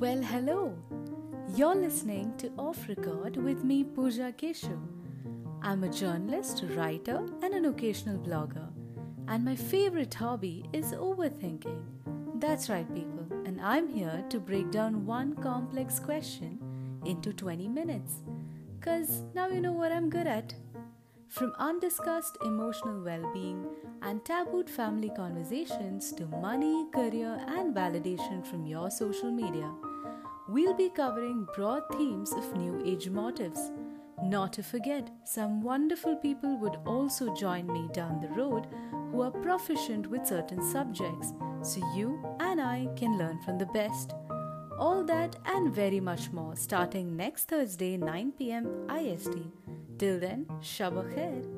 Well, hello. You're listening to Off Record with me, Pooja Keshu. I'm a journalist, writer, and an occasional blogger. And my favorite hobby is overthinking. That's right, people. And I'm here to break down one complex question into 20 minutes. Because now you know what I'm good at. From undiscussed emotional well being and tabooed family conversations to money, career, and validation from your social media, we'll be covering broad themes of new age motives. Not to forget, some wonderful people would also join me down the road who are proficient with certain subjects, so you and I can learn from the best. All that and very much more starting next Thursday 9 pm IST. Till then, Shabba Khair.